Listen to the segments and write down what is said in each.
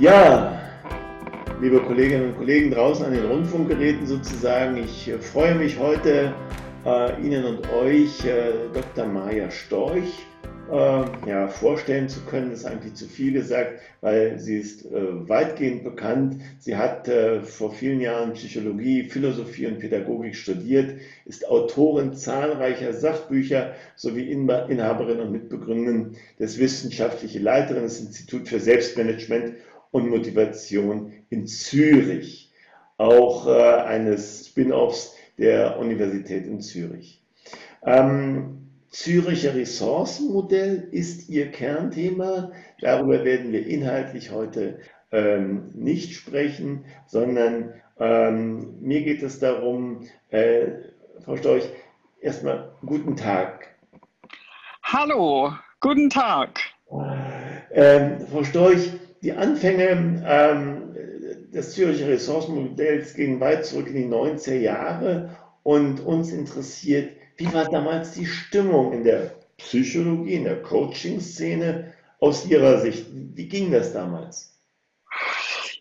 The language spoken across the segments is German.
Ja, liebe Kolleginnen und Kollegen draußen an den Rundfunkgeräten sozusagen, ich äh, freue mich heute, äh, Ihnen und euch äh, Dr. Maja Storch äh, ja, vorstellen zu können, ist eigentlich zu viel gesagt, weil sie ist äh, weitgehend bekannt. Sie hat äh, vor vielen Jahren Psychologie, Philosophie und Pädagogik studiert, ist Autorin zahlreicher Sachbücher sowie Inhaberin und Mitbegründerin des wissenschaftlichen Leiterin des Instituts für Selbstmanagement und Motivation in Zürich, auch äh, eines Spin-offs der Universität in Zürich. Ähm, Züricher Ressourcenmodell ist Ihr Kernthema. Darüber werden wir inhaltlich heute ähm, nicht sprechen, sondern ähm, mir geht es darum, äh, Frau Storch, erstmal guten Tag. Hallo, guten Tag. Ähm, Frau Storch, die Anfänge ähm, des Züricher Ressourcenmodells gehen weit zurück in die 90er Jahre und uns interessiert, wie war damals die Stimmung in der Psychologie, in der Coaching-Szene aus Ihrer Sicht? Wie ging das damals?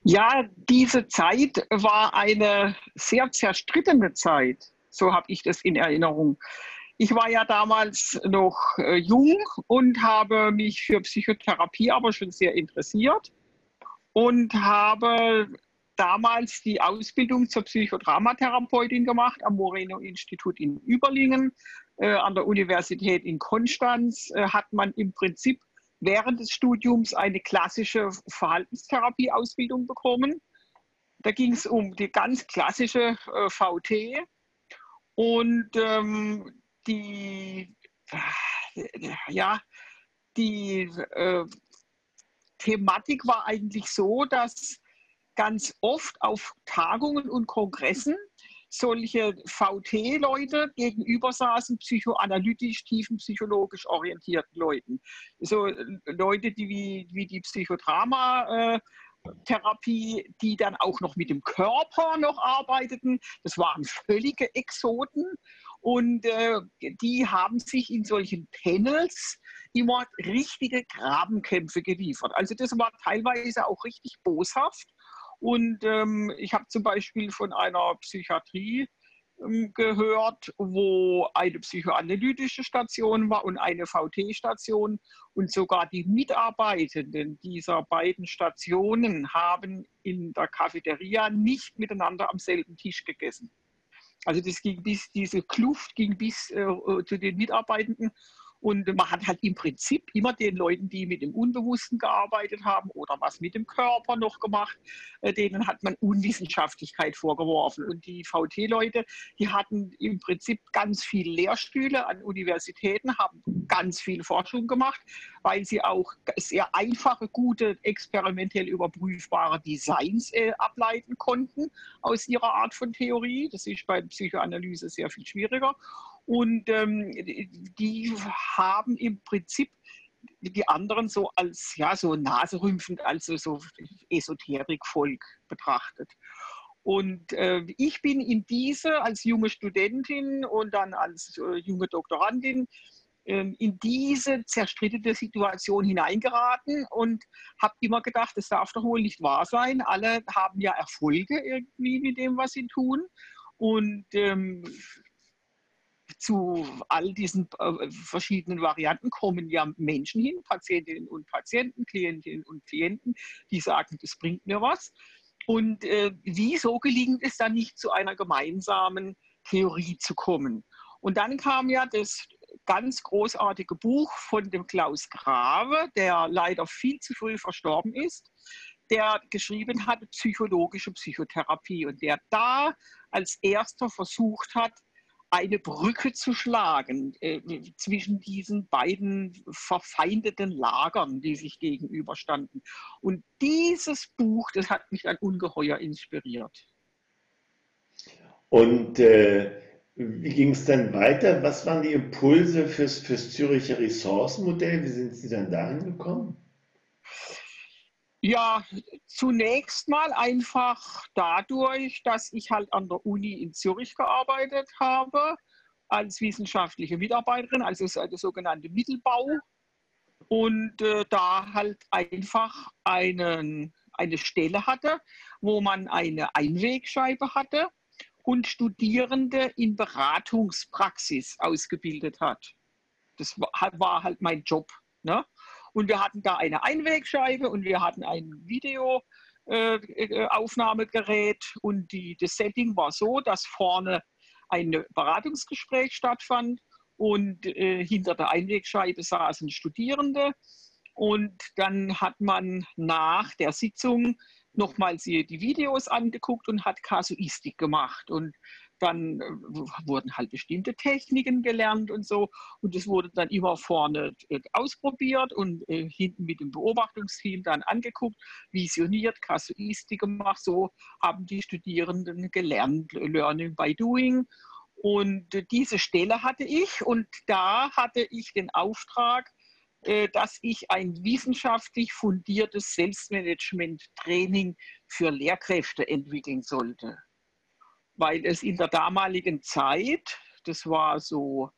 Ja, diese Zeit war eine sehr zerstrittene Zeit. So habe ich das in Erinnerung. Ich war ja damals noch äh, jung und habe mich für Psychotherapie aber schon sehr interessiert und habe damals die Ausbildung zur Psychodramatherapeutin gemacht am Moreno-Institut in Überlingen. Äh, an der Universität in Konstanz äh, hat man im Prinzip während des Studiums eine klassische Verhaltenstherapie-Ausbildung bekommen. Da ging es um die ganz klassische äh, VT und ähm, die, äh, ja, die äh, Thematik war eigentlich so, dass ganz oft auf Tagungen und Kongressen solche VT-Leute gegenüber saßen, psychoanalytisch, tiefenpsychologisch orientierten Leuten. So Leute, die wie, wie die Psychodrama äh, die dann auch noch mit dem Körper noch arbeiteten. Das waren völlige Exoten und äh, die haben sich in solchen Panels immer richtige Grabenkämpfe geliefert. Also das war teilweise auch richtig boshaft. Und ähm, ich habe zum Beispiel von einer Psychiatrie ähm, gehört, wo eine psychoanalytische Station war und eine VT-Station. Und sogar die Mitarbeitenden dieser beiden Stationen haben in der Cafeteria nicht miteinander am selben Tisch gegessen. Also das ging bis, diese Kluft ging bis äh, zu den Mitarbeitenden. Und man hat halt im Prinzip immer den Leuten, die mit dem Unbewussten gearbeitet haben oder was mit dem Körper noch gemacht, äh, denen hat man Unwissenschaftlichkeit vorgeworfen. Und die VT-Leute, die hatten im Prinzip ganz viele Lehrstühle an Universitäten, haben ganz viel Forschung gemacht, weil sie auch sehr einfache, gute, experimentell überprüfbare Designs äh, ableiten konnten aus ihrer Art von Theorie. Das ist bei Psychoanalyse sehr viel schwieriger. Und ähm, die haben im Prinzip die anderen so als ja so naserümpfend, also so Esoterikvolk betrachtet. Und äh, ich bin in diese als junge Studentin und dann als äh, junge Doktorandin äh, in diese zerstrittene Situation hineingeraten und habe immer gedacht, das darf doch wohl nicht wahr sein. Alle haben ja Erfolge irgendwie mit dem, was sie tun. Und ähm, zu all diesen äh, verschiedenen Varianten kommen ja Menschen hin, Patientinnen und Patienten, Klientinnen und Klienten, die sagen, das bringt mir was. Und äh, wieso gelingt es dann nicht, zu einer gemeinsamen Theorie zu kommen? Und dann kam ja das ganz großartige Buch von dem Klaus Grave, der leider viel zu früh verstorben ist, der geschrieben hat Psychologische Psychotherapie und der da als erster versucht hat, eine Brücke zu schlagen äh, zwischen diesen beiden verfeindeten Lagern, die sich gegenüberstanden. Und dieses Buch, das hat mich dann ungeheuer inspiriert. Und äh, wie ging es dann weiter? Was waren die Impulse fürs, fürs Züricher Ressourcenmodell? Wie sind Sie dann dahin gekommen? Ja, zunächst mal einfach dadurch, dass ich halt an der Uni in Zürich gearbeitet habe als wissenschaftliche Mitarbeiterin, also der sogenannte Mittelbau. Und äh, da halt einfach einen, eine Stelle hatte, wo man eine Einwegscheibe hatte und Studierende in Beratungspraxis ausgebildet hat. Das war halt mein Job. Ne? Und wir hatten da eine Einwegscheibe und wir hatten ein Videoaufnahmegerät äh, und die, das Setting war so, dass vorne ein Beratungsgespräch stattfand und äh, hinter der Einwegscheibe saßen Studierende. Und dann hat man nach der Sitzung nochmals die Videos angeguckt und hat Kasuistik gemacht. Und dann äh, wurden halt bestimmte Techniken gelernt und so. Und es wurde dann immer vorne äh, ausprobiert und äh, hinten mit dem Beobachtungsteam dann angeguckt, visioniert, Kasuistik gemacht. So haben die Studierenden gelernt, Learning by Doing. Und diese Stelle hatte ich und da hatte ich den Auftrag, dass ich ein wissenschaftlich fundiertes Selbstmanagement-Training für Lehrkräfte entwickeln sollte weil es in der damaligen Zeit, das war so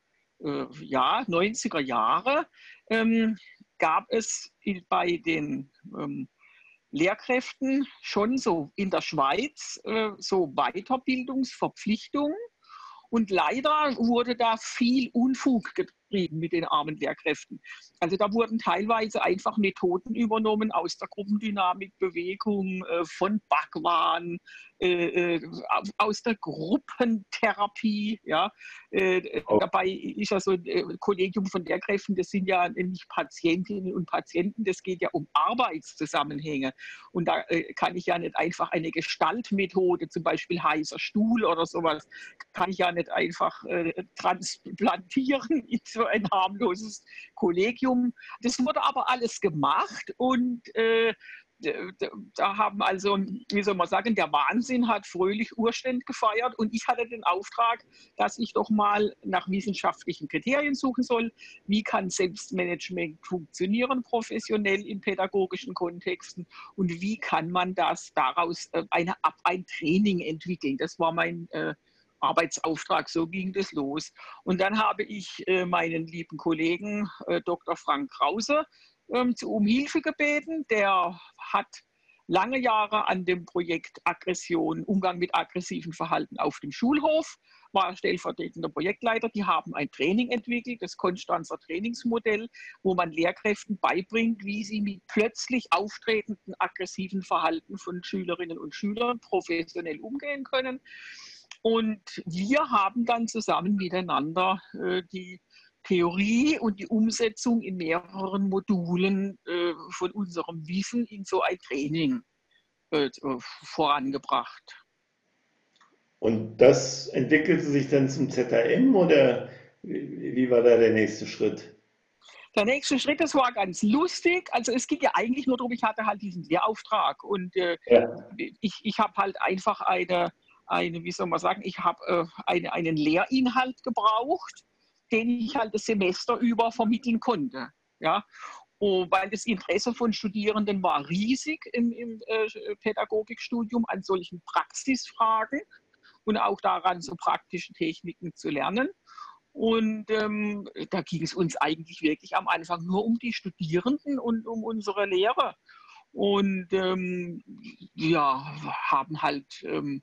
äh, ja, 90er Jahre, ähm, gab es bei den ähm, Lehrkräften schon so in der Schweiz äh, so Weiterbildungsverpflichtungen. Und leider wurde da viel Unfug getrieben mit den armen Lehrkräften. Also da wurden teilweise einfach Methoden übernommen aus der Gruppendynamik, Bewegung, äh, von Bhagwan, äh, äh, aus der Gruppentherapie. Ja. Oh. Dabei ist ja so ein Kollegium von Lehrkräften, das sind ja nicht Patientinnen und Patienten, das geht ja um Arbeitszusammenhänge. Und da kann ich ja nicht einfach eine Gestaltmethode, zum Beispiel heißer Stuhl oder sowas, kann ich ja nicht einfach transplantieren in so ein harmloses Kollegium. Das wurde aber alles gemacht und äh, da haben also, wie soll man sagen, der Wahnsinn hat fröhlich Urständ gefeiert und ich hatte den Auftrag, dass ich doch mal nach wissenschaftlichen Kriterien suchen soll. Wie kann Selbstmanagement funktionieren professionell in pädagogischen Kontexten und wie kann man das daraus äh, eine, ein Training entwickeln? Das war mein äh, Arbeitsauftrag. So ging das los. Und dann habe ich äh, meinen lieben Kollegen äh, Dr. Frank Krause ähm, um Hilfe gebeten. Der hat lange Jahre an dem Projekt Aggression, Umgang mit aggressiven Verhalten auf dem Schulhof, war stellvertretender Projektleiter. Die haben ein Training entwickelt, das Konstanzer Trainingsmodell, wo man Lehrkräften beibringt, wie sie mit plötzlich auftretenden aggressiven Verhalten von Schülerinnen und Schülern professionell umgehen können. Und wir haben dann zusammen miteinander äh, die Theorie und die Umsetzung in mehreren Modulen äh, von unserem Wissen in so ein Training äh, vorangebracht. Und das entwickelte sich dann zum ZAM oder wie war da der nächste Schritt? Der nächste Schritt, das war ganz lustig. Also es ging ja eigentlich nur darum, ich hatte halt diesen Lehrauftrag und äh, ja. ich, ich habe halt einfach eine, eine, wie soll man sagen, ich habe äh, eine, einen Lehrinhalt gebraucht, den ich halt das Semester über vermitteln konnte. Ja? Und weil das Interesse von Studierenden war riesig im, im äh, Pädagogikstudium an solchen Praxisfragen und auch daran, so praktische Techniken zu lernen. Und ähm, da ging es uns eigentlich wirklich am Anfang nur um die Studierenden und um unsere Lehre. Und ähm, ja, haben halt ähm,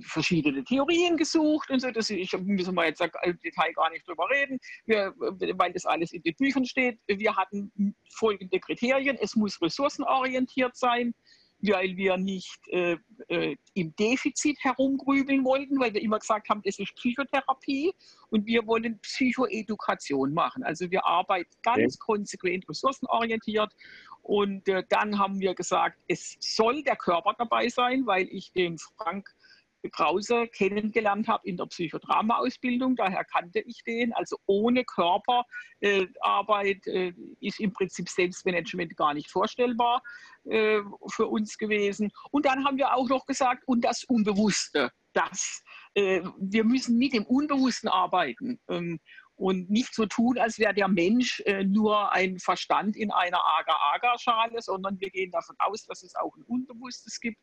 verschiedene Theorien gesucht und so. Das, ich müssen wir jetzt im Detail gar nicht drüber reden, wir, weil das alles in den Büchern steht. Wir hatten folgende Kriterien. Es muss ressourcenorientiert sein, weil wir nicht äh, äh, im Defizit herumgrübeln wollten, weil wir immer gesagt haben, das ist Psychotherapie und wir wollen Psychoedukation machen. Also wir arbeiten ganz okay. konsequent ressourcenorientiert und äh, dann haben wir gesagt, es soll der Körper dabei sein, weil ich dem Frank Krause kennengelernt habe in der Psychodrama-Ausbildung. Daher kannte ich den. Also ohne Körperarbeit äh, äh, ist im Prinzip Selbstmanagement gar nicht vorstellbar äh, für uns gewesen. Und dann haben wir auch noch gesagt, und das Unbewusste, das, äh, wir müssen mit dem Unbewussten arbeiten. Ähm, und nicht so tun, als wäre der Mensch äh, nur ein Verstand in einer Agar-Agar-Schale, sondern wir gehen davon aus, dass es auch ein Unbewusstes gibt.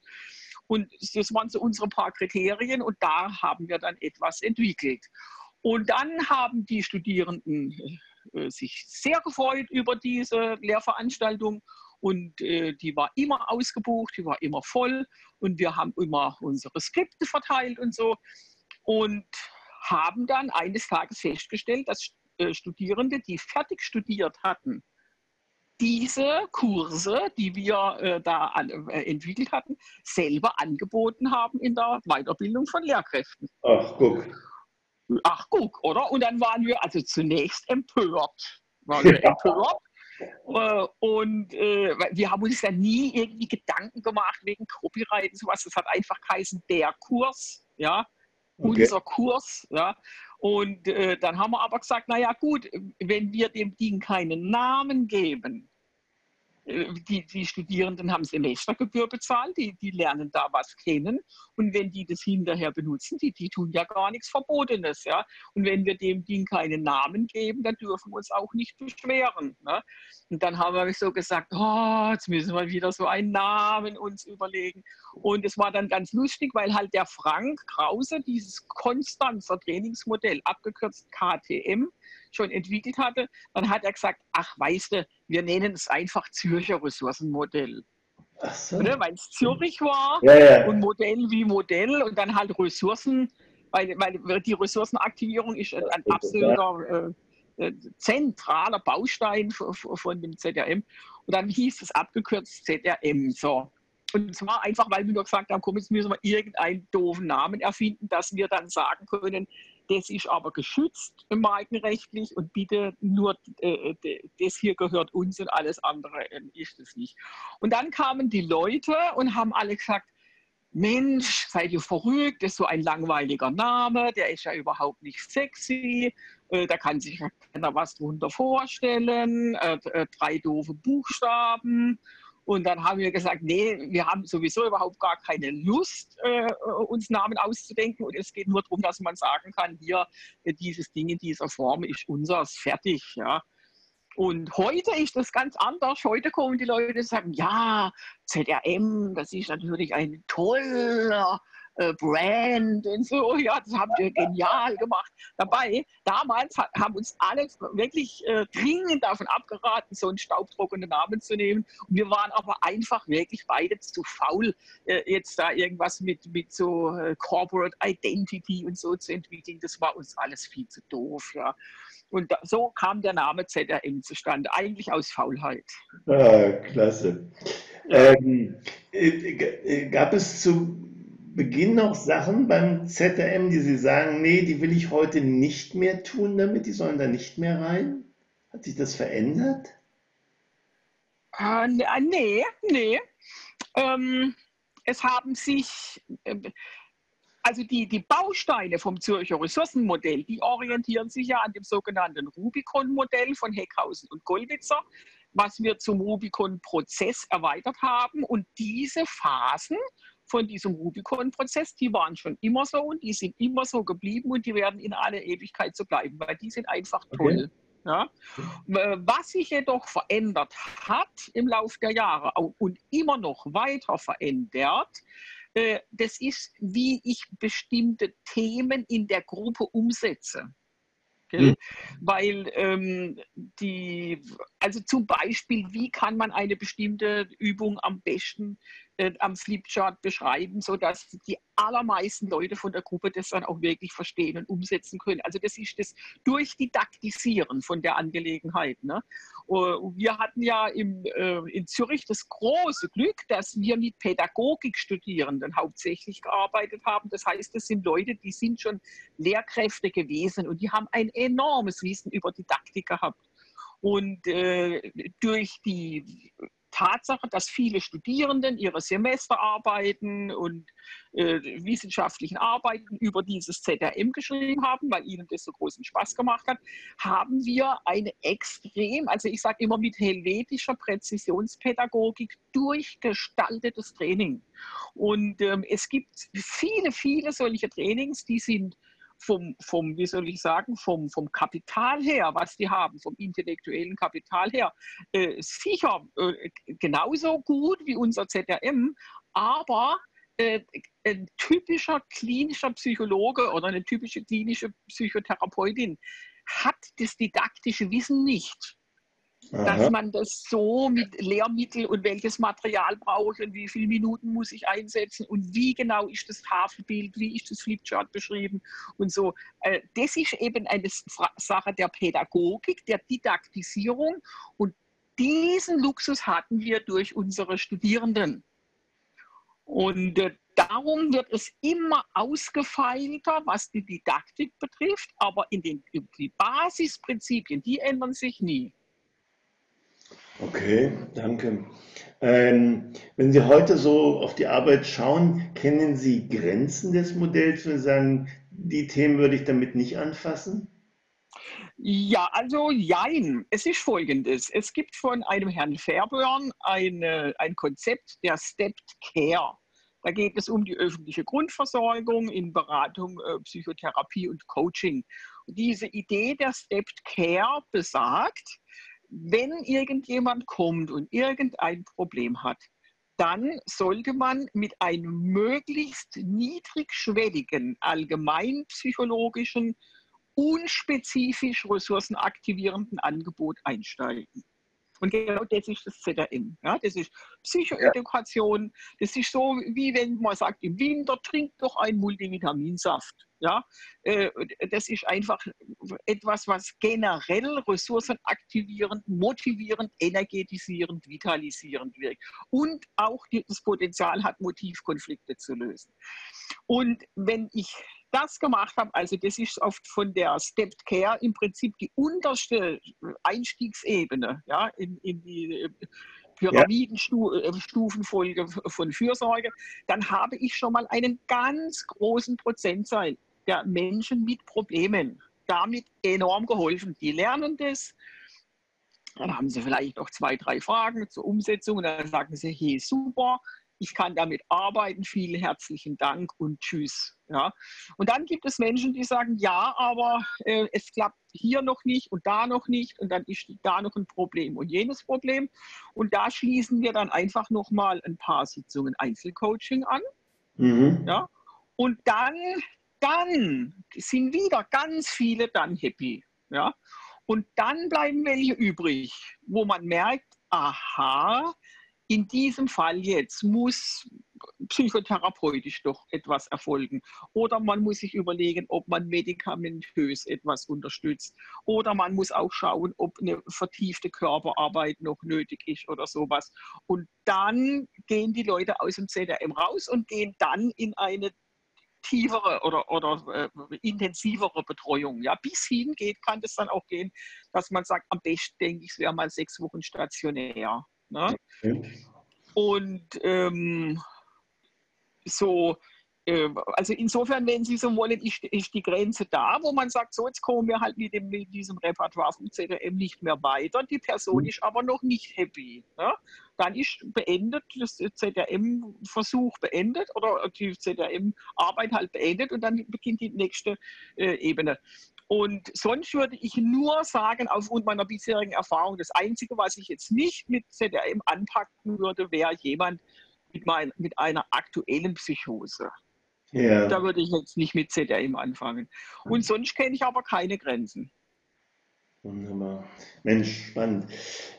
Und das waren so unsere paar Kriterien und da haben wir dann etwas entwickelt. Und dann haben die Studierenden äh, sich sehr gefreut über diese Lehrveranstaltung und äh, die war immer ausgebucht, die war immer voll und wir haben immer unsere Skripte verteilt und so und haben dann eines Tages festgestellt, dass äh, Studierende, die fertig studiert hatten, diese Kurse, die wir äh, da an, äh, entwickelt hatten, selber angeboten haben in der Weiterbildung von Lehrkräften. Ach, guck. Ach, guck, oder? Und dann waren wir also zunächst empört. Waren wir empört. Äh, und äh, wir haben uns ja nie irgendwie Gedanken gemacht wegen Copyright und sowas. Das hat einfach geheißen, der Kurs, ja, okay. unser Kurs, ja. Und äh, dann haben wir aber gesagt, naja gut, wenn wir dem Ding keinen Namen geben, die, die Studierenden haben Semestergebühr bezahlt, die, die lernen da was kennen. Und wenn die das hinterher benutzen, die, die tun ja gar nichts Verbotenes. Ja? Und wenn wir dem Ding keinen Namen geben, dann dürfen wir uns auch nicht beschweren. Ne? Und dann haben wir so gesagt, oh, jetzt müssen wir wieder so einen Namen uns überlegen. Und es war dann ganz lustig, weil halt der Frank Krause dieses Konstanzer Trainingsmodell, abgekürzt KTM, schon entwickelt hatte, dann hat er gesagt, ach weißt du, wir nennen es einfach Zürcher Ressourcenmodell. So. Weil es Zürich war ja, ja. und Modell wie Modell und dann halt Ressourcen, weil, weil die Ressourcenaktivierung ist ein, absoluter äh, äh, zentraler Baustein von dem ZRM. Und dann hieß es abgekürzt ZRM. So. Und zwar einfach, weil wir nur gesagt haben, komm, jetzt müssen wir irgendeinen doofen Namen erfinden, dass wir dann sagen können, das ist aber geschützt markenrechtlich und bitte nur, äh, das hier gehört uns und alles andere äh, ist es nicht. Und dann kamen die Leute und haben alle gesagt, Mensch, seid ihr verrückt, das ist so ein langweiliger Name, der ist ja überhaupt nicht sexy, äh, da kann sich keiner was drunter vorstellen, äh, äh, drei doofe Buchstaben und dann haben wir gesagt, nee, wir haben sowieso überhaupt gar keine Lust, äh, uns Namen auszudenken. Und es geht nur darum, dass man sagen kann, hier, äh, dieses Ding in dieser Form ist unseres, fertig. Ja. Und heute ist das ganz anders. Heute kommen die Leute und sagen, ja, ZRM, das ist natürlich ein toller äh, Brand und so. Ja, das habt ihr genial gemacht. Dabei, damals hat, haben uns alle wirklich äh, dringend davon abgeraten, so einen staubtrockenen Namen zu nehmen. Und wir waren aber einfach wirklich beide zu faul, äh, jetzt da irgendwas mit, mit so äh, Corporate Identity und so zu entwickeln. Das war uns alles viel zu doof. Ja. Und da, so kam der Name ZRM zustande, eigentlich aus Faulheit. Ah, klasse. Ähm, äh, äh, gab es zu Beginn noch Sachen beim ZRM, die Sie sagen, nee, die will ich heute nicht mehr tun damit, die sollen da nicht mehr rein? Hat sich das verändert? Äh, nee, nee. Ähm, es haben sich, äh, also die, die Bausteine vom Zürcher Ressourcenmodell, die orientieren sich ja an dem sogenannten Rubicon-Modell von Heckhausen und Gollwitzer, was wir zum Rubicon-Prozess erweitert haben. Und diese Phasen von diesem Rubicon-Prozess, die waren schon immer so und die sind immer so geblieben und die werden in alle Ewigkeit so bleiben, weil die sind einfach toll. Okay. Ja? Was sich jedoch verändert hat im Laufe der Jahre und immer noch weiter verändert, äh, das ist, wie ich bestimmte Themen in der Gruppe umsetze. Mhm. Weil ähm, die, also zum Beispiel, wie kann man eine bestimmte Übung am besten äh, am Flipchart beschreiben, sodass die allermeisten Leute von der Gruppe das dann auch wirklich verstehen und umsetzen können. Also das ist das Durchdidaktisieren von der Angelegenheit. Ne? Wir hatten ja im, äh, in Zürich das große Glück, dass wir mit Pädagogikstudierenden hauptsächlich gearbeitet haben. Das heißt, das sind Leute, die sind schon Lehrkräfte gewesen und die haben ein enormes Wissen über Didaktik gehabt. Und äh, durch die Tatsache, dass viele Studierenden ihre Semesterarbeiten und äh, wissenschaftlichen Arbeiten über dieses ZRM geschrieben haben, weil ihnen das so großen Spaß gemacht hat, haben wir eine extrem, also ich sage immer mit helvetischer Präzisionspädagogik durchgestaltetes Training. Und ähm, es gibt viele, viele solche Trainings, die sind vom, vom, wie soll ich sagen, vom, vom Kapital her, was die haben, vom intellektuellen Kapital her, äh, sicher äh, genauso gut wie unser ZRM, aber äh, ein typischer klinischer Psychologe oder eine typische klinische Psychotherapeutin hat das didaktische Wissen nicht. Aha. dass man das so mit Lehrmittel und welches Material brauche ich und wie viele Minuten muss ich einsetzen und wie genau ist das Tafelbild, wie ist das Flipchart beschrieben und so. Äh, das ist eben eine Sache der Pädagogik, der Didaktisierung und diesen Luxus hatten wir durch unsere Studierenden. Und äh, darum wird es immer ausgefeilter, was die Didaktik betrifft, aber in den die Basisprinzipien, die ändern sich nie. Okay, danke. Ähm, wenn Sie heute so auf die Arbeit schauen, kennen Sie Grenzen des Modells und sagen, die Themen würde ich damit nicht anfassen? Ja, also jein. Es ist folgendes. Es gibt von einem Herrn Fairburn eine, ein Konzept der Stepped Care. Da geht es um die öffentliche Grundversorgung in Beratung, äh, Psychotherapie und Coaching. Diese Idee der Stepped Care besagt, wenn irgendjemand kommt und irgendein Problem hat, dann sollte man mit einem möglichst niedrigschwelligen, allgemeinpsychologischen, unspezifisch ressourcenaktivierenden Angebot einsteigen. Und genau das ist das ZRM. Ja? Das ist Psychoedukation. Das ist so, wie wenn man sagt, im Winter trinkt doch ein Multivitaminsaft. Ja? Äh, das ist einfach etwas, was generell ressourcenaktivierend, motivierend, energetisierend, vitalisierend wirkt. Und auch das Potenzial hat, Motivkonflikte zu lösen. Und wenn ich das gemacht habe, also das ist oft von der Stepped Care im Prinzip die unterste Einstiegsebene ja, in, in die äh, Pyramidenstufenfolge von Fürsorge, dann habe ich schon mal einen ganz großen Prozentteil der Menschen mit Problemen damit enorm geholfen. Die lernen das. Dann haben sie vielleicht noch zwei, drei Fragen zur Umsetzung. Und dann sagen sie, hey, super, ich kann damit arbeiten, vielen herzlichen Dank und tschüss. Ja. Und dann gibt es Menschen, die sagen, ja, aber äh, es klappt hier noch nicht und da noch nicht und dann ist da noch ein Problem und jenes Problem. Und da schließen wir dann einfach nochmal ein paar Sitzungen Einzelcoaching an. Mhm. Ja. Und dann, dann sind wieder ganz viele dann happy. Ja. Und dann bleiben welche übrig, wo man merkt, aha, in diesem Fall jetzt muss psychotherapeutisch doch etwas erfolgen. Oder man muss sich überlegen, ob man medikamentös etwas unterstützt. Oder man muss auch schauen, ob eine vertiefte Körperarbeit noch nötig ist oder sowas. Und dann gehen die Leute aus dem ZRM raus und gehen dann in eine tiefere oder, oder äh, intensivere Betreuung. Ja, bis hin geht, kann das dann auch gehen, dass man sagt, am besten denke ich, es wäre mal sechs Wochen stationär. Ne? Und ähm, so, äh, also insofern, wenn Sie so wollen, ist, ist, die Grenze da, wo man sagt, so jetzt kommen wir halt mit, dem, mit diesem Repertoire vom ZDM nicht mehr weiter. Die Person mhm. ist aber noch nicht happy. Ne? Dann ist beendet, das ZDM-Versuch beendet oder die ZDM-Arbeit halt beendet und dann beginnt die nächste äh, Ebene. Und sonst würde ich nur sagen, aufgrund meiner bisherigen Erfahrung, das Einzige, was ich jetzt nicht mit ZRM anpacken würde, wäre jemand mit, mein, mit einer aktuellen Psychose. Ja. Da würde ich jetzt nicht mit ZRM anfangen. Und sonst kenne ich aber keine Grenzen. Wunderbar. Mensch, spannend.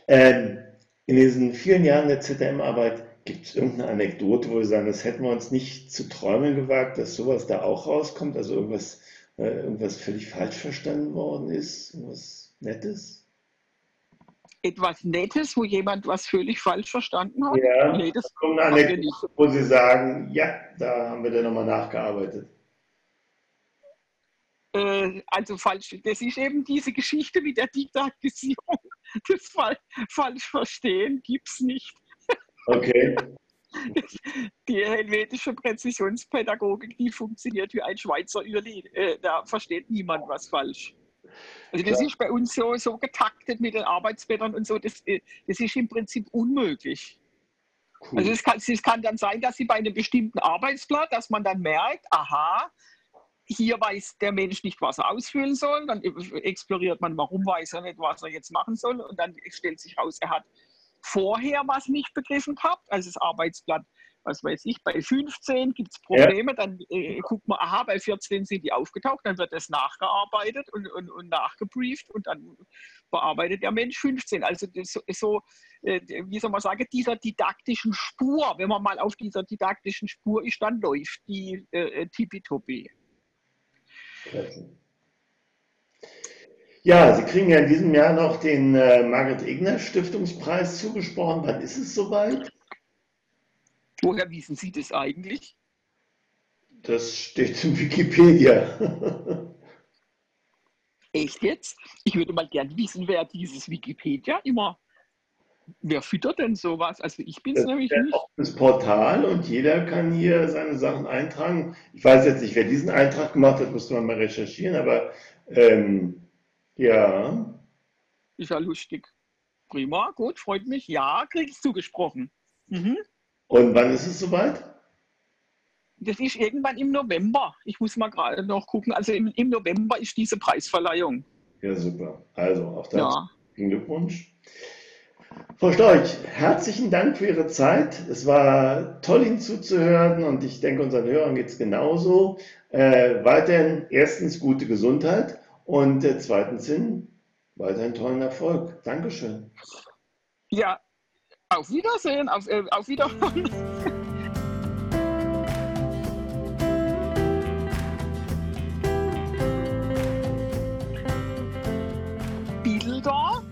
Ähm, in diesen vielen Jahren der ZRM-Arbeit gibt es irgendeine Anekdote, wo wir sagen, das hätten wir uns nicht zu träumen gewagt, dass sowas da auch rauskommt? Also irgendwas äh, irgendwas völlig falsch verstanden worden ist, was Nettes? Etwas Nettes, wo jemand was völlig falsch verstanden hat? Ja, nee, das kommt eine Anekdote, wo Sie sagen, ja, da haben wir dann nochmal nachgearbeitet. Äh, also falsch, das ist eben diese Geschichte mit der Didaktisierung. Das falsch verstehen gibt es nicht. Okay. Die helvetische Präzisionspädagogik, die funktioniert wie ein Schweizer Ürli. Äh, da versteht niemand was falsch. Also das ja. ist bei uns so, so getaktet mit den Arbeitsblättern und so, das, äh, das ist im Prinzip unmöglich. Cool. Also es kann, es kann dann sein, dass Sie bei einem bestimmten Arbeitsblatt, dass man dann merkt, aha, hier weiß der Mensch nicht, was er ausfüllen soll. Dann exploriert man, warum weiß er nicht, was er jetzt machen soll. Und dann stellt sich raus, er hat vorher was nicht begriffen gehabt, als das Arbeitsblatt was weiß ich, bei 15 gibt es Probleme, ja. dann äh, guckt man, aha, bei 14 sind die aufgetaucht, dann wird das nachgearbeitet und, und, und nachgebrieft und dann bearbeitet der Mensch 15. Also so, äh, wie soll man sagen, dieser didaktischen Spur, wenn man mal auf dieser didaktischen Spur ist, dann läuft die äh, äh tippitoppi. Ja, Sie kriegen ja in diesem Jahr noch den äh, Margaret Egner Stiftungspreis zugesprochen. Wann ist es soweit? Woher wissen Sie das eigentlich? Das steht in Wikipedia. Echt jetzt? Ich würde mal gern wissen, wer dieses Wikipedia immer. Wer füttert denn sowas? Also ich bin es nämlich nicht. Das Portal und jeder kann hier seine Sachen eintragen. Ich weiß jetzt nicht, wer diesen Eintrag gemacht hat, müsste man mal recherchieren, aber ähm, ja. Ist ja lustig. Prima, gut, freut mich. Ja, krieg ich zugesprochen. Mhm. Und wann ist es soweit? Das ist irgendwann im November. Ich muss mal gerade noch gucken. Also im, im, November ist diese Preisverleihung. Ja, super. Also auch dazu ja. Glückwunsch. Frau Storch, herzlichen Dank für Ihre Zeit. Es war toll, Ihnen zuzuhören und ich denke, unseren Hörern geht es genauso. Äh, weiterhin erstens gute Gesundheit und äh, zweitens hin weiterhin tollen Erfolg. Dankeschön. Ja, auf Wiedersehen, auf, äh, auf Wiederhören. Bilder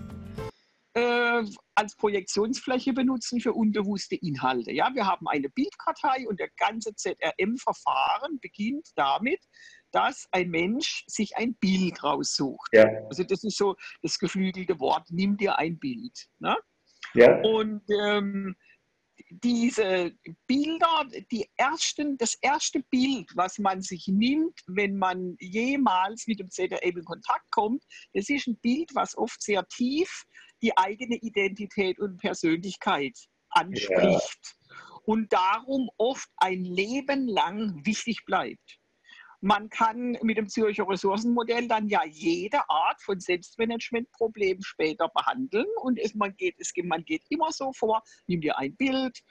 äh, als Projektionsfläche benutzen für unbewusste Inhalte. Ja, wir haben eine Bildkartei und der ganze ZRM-Verfahren beginnt damit, dass ein Mensch sich ein Bild raussucht. Ja. Also das ist so das geflügelte Wort, nimm dir ein Bild. Ne? Ja. Und ähm, diese Bilder, die ersten, das erste Bild, was man sich nimmt, wenn man jemals mit dem ZRM in Kontakt kommt, das ist ein Bild, was oft sehr tief die eigene Identität und Persönlichkeit anspricht ja. und darum oft ein Leben lang wichtig bleibt. Man kann mit dem Zürcher Ressourcenmodell dann ja jede Art von Selbstmanagementproblem später behandeln. Und es, man, geht, es, man geht immer so vor, nimm dir ein Bild,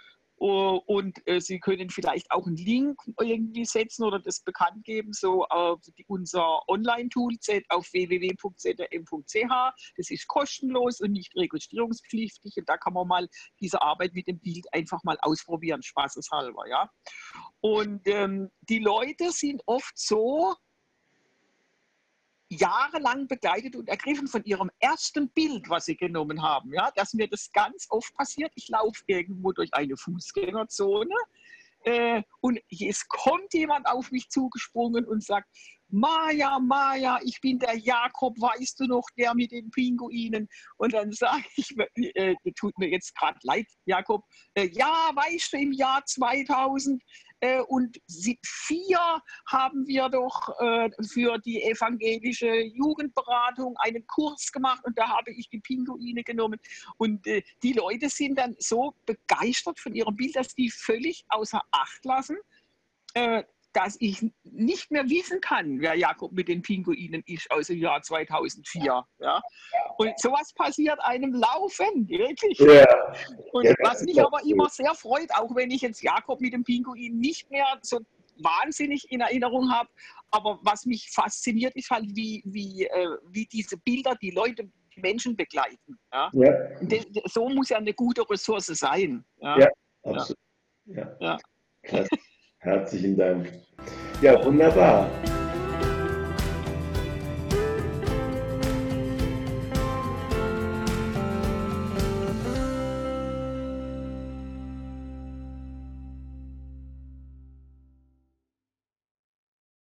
Uh, und äh, Sie können vielleicht auch einen Link irgendwie setzen oder das bekannt geben, so äh, die, unser Online-Tool auf www.zm.ch. Das ist kostenlos und nicht registrierungspflichtig und da kann man mal diese Arbeit mit dem Bild einfach mal ausprobieren, spaßeshalber. Ja? Und ähm, die Leute sind oft so jahrelang begleitet und ergriffen von ihrem ersten Bild, was sie genommen haben. Ja, dass mir das ganz oft passiert. Ich laufe irgendwo durch eine Fußgängerzone äh, und es kommt jemand auf mich zugesprungen und sagt, Maja, Maja, ich bin der Jakob, weißt du noch, der mit den Pinguinen? Und dann sage ich, äh, tut mir jetzt gerade leid, Jakob, äh, ja, weißt du, im Jahr 2000 äh, und vier haben wir doch äh, für die evangelische Jugendberatung einen Kurs gemacht und da habe ich die Pinguine genommen. Und äh, die Leute sind dann so begeistert von ihrem Bild, dass die völlig außer Acht lassen, dass ich nicht mehr wissen kann, wer Jakob mit den Pinguinen ist aus dem Jahr 2004. Ja? Und sowas passiert einem laufend, wirklich. Ja. Und ja, was mich aber immer sehr freut, auch wenn ich jetzt Jakob mit dem Pinguin nicht mehr so wahnsinnig in Erinnerung habe, aber was mich fasziniert, ist halt, wie, wie, äh, wie diese Bilder die Leute, die Menschen begleiten. Ja? ja. So muss ja eine gute Ressource sein. Ja, ja absolut. Ja. Herzlichen Dank. Ja, wunderbar.